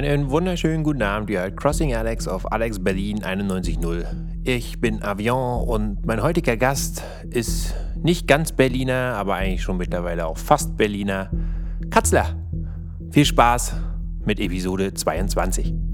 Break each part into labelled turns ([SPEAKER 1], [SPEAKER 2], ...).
[SPEAKER 1] Einen wunderschönen guten Abend, ihr hört Crossing Alex auf Alex Berlin 91.0. Ich bin Avion und mein heutiger Gast ist nicht ganz Berliner, aber eigentlich schon mittlerweile auch fast Berliner. Katzler. Viel Spaß mit Episode 22.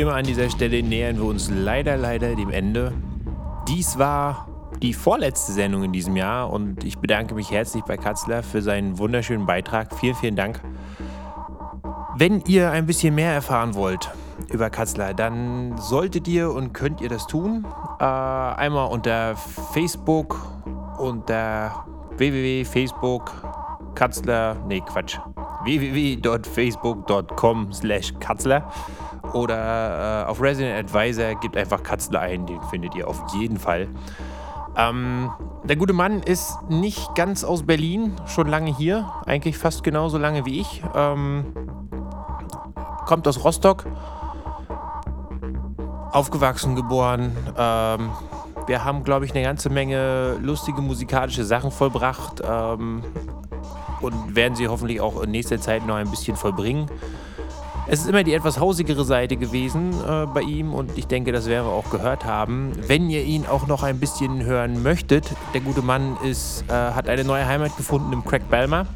[SPEAKER 1] wie immer an dieser Stelle nähern wir uns leider, leider dem Ende. Dies war die vorletzte Sendung in diesem Jahr und ich bedanke mich herzlich bei Katzler für seinen wunderschönen Beitrag. Vielen, vielen Dank. Wenn ihr ein bisschen mehr erfahren wollt über Katzler, dann solltet ihr und könnt ihr das tun. Äh, einmal unter Facebook, unter www.facebook Katzler, nee Quatsch, www.facebook.com slash Katzler oder äh, auf Resident Advisor gebt einfach Katzler ein, den findet ihr auf jeden Fall. Ähm, der gute Mann ist nicht ganz aus Berlin, schon lange hier, eigentlich fast genauso lange wie ich. Ähm, kommt aus Rostock, aufgewachsen, geboren. Ähm, wir haben, glaube ich, eine ganze Menge lustige musikalische Sachen vollbracht ähm, und werden sie hoffentlich auch in nächster Zeit noch ein bisschen vollbringen. Es ist immer die etwas hausigere Seite gewesen äh, bei ihm und ich denke, das werden wir auch gehört haben. Wenn ihr ihn auch noch ein bisschen hören möchtet, der gute Mann ist, äh, hat eine neue Heimat gefunden im Craig Balmer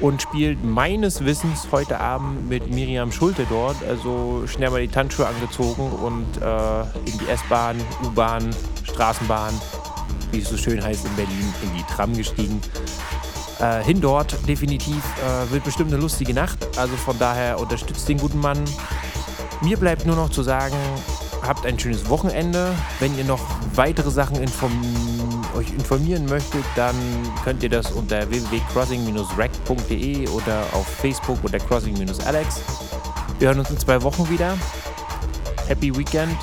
[SPEAKER 1] und spielt meines Wissens heute Abend mit Miriam Schulte dort. Also schnell mal die Tanzschuhe angezogen und äh, in die S-Bahn, U-Bahn, Straßenbahn, wie es so schön heißt in Berlin, in die Tram gestiegen äh, hin dort definitiv. Äh, wird bestimmt eine lustige Nacht. Also von daher unterstützt den guten Mann. Mir bleibt nur noch zu sagen, habt ein schönes Wochenende. Wenn ihr noch weitere Sachen inform euch informieren möchtet, dann könnt ihr das unter www.crossing-rack.de oder auf Facebook unter crossing-alex. Wir hören uns in zwei Wochen wieder. Happy Weekend.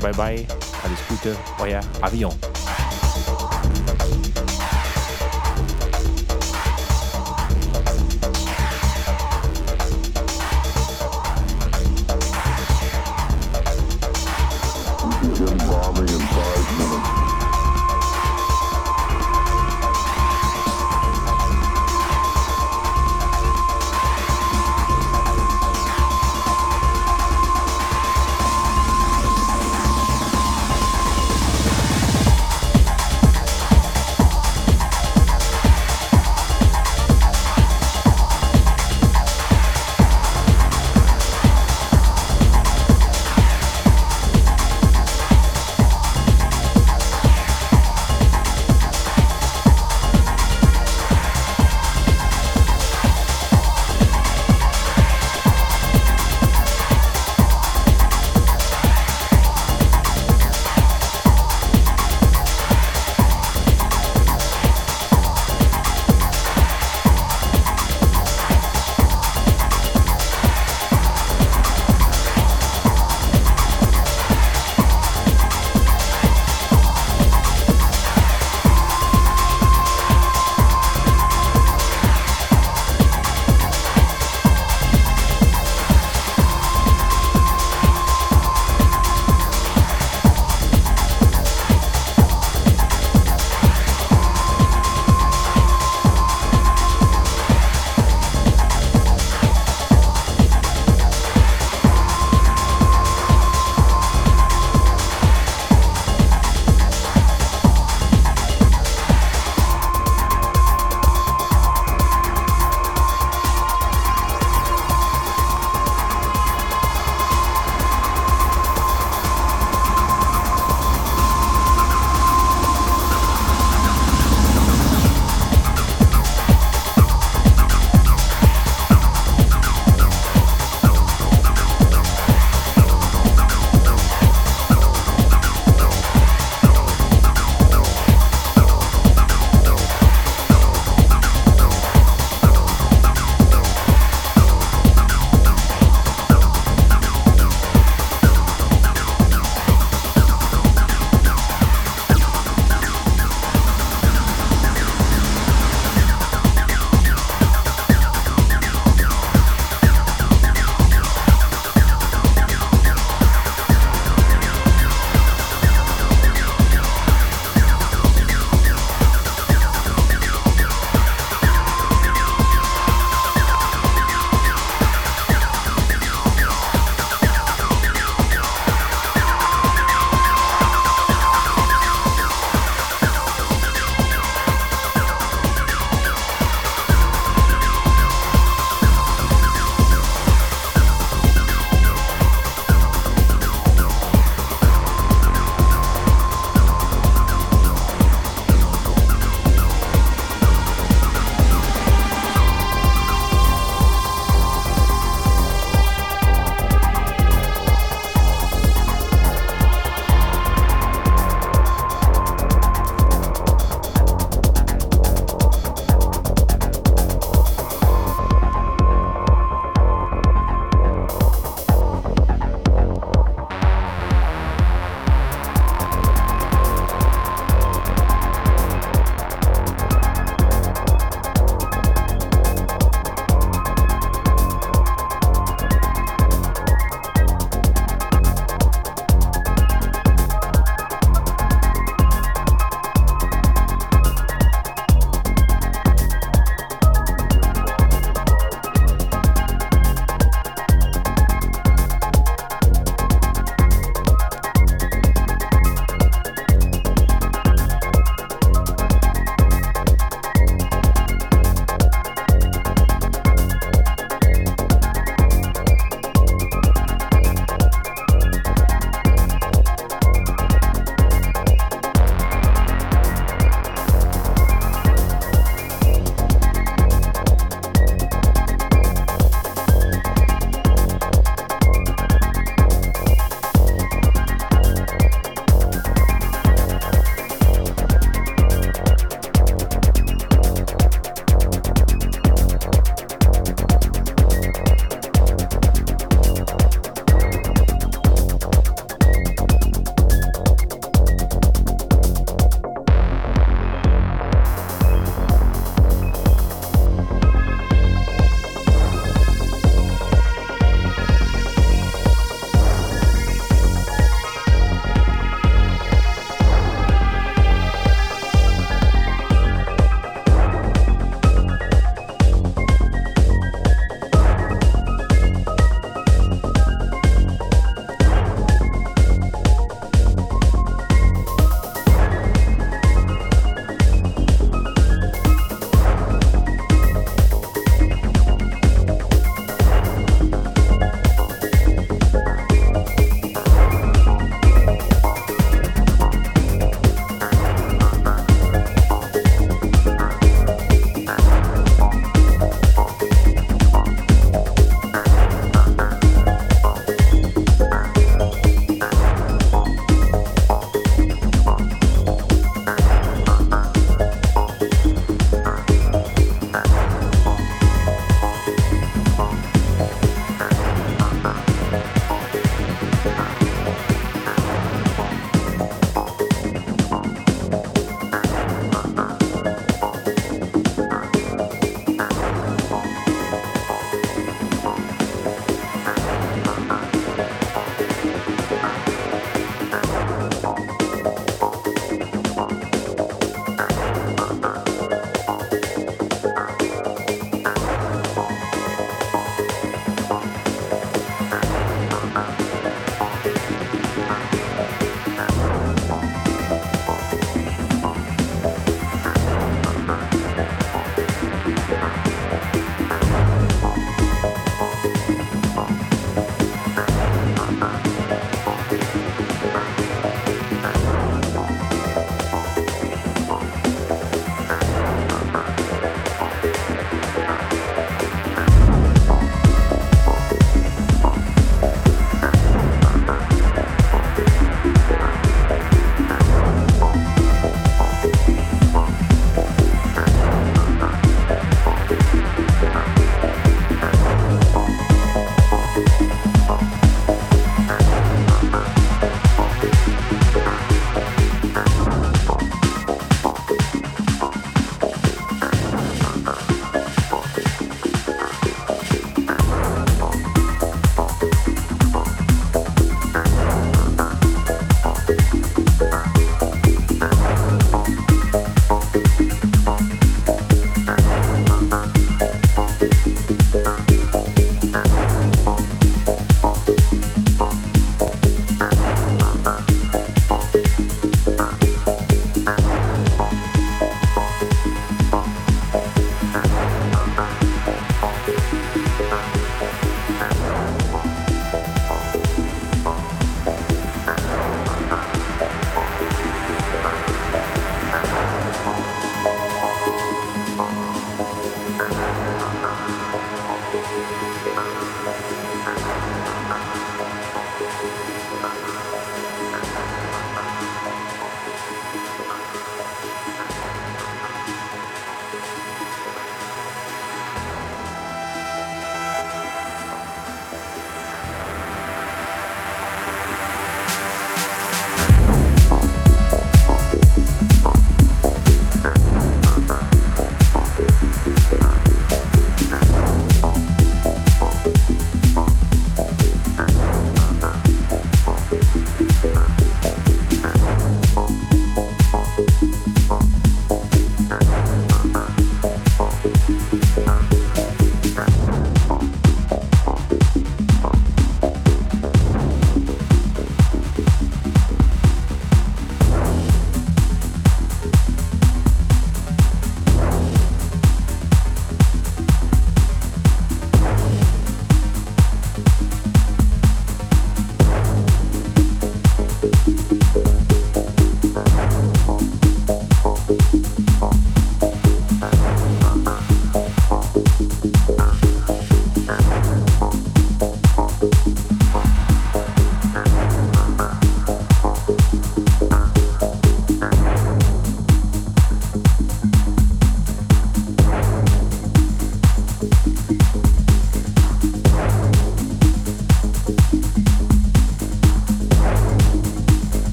[SPEAKER 1] Bye bye. Alles Gute. Euer Avion.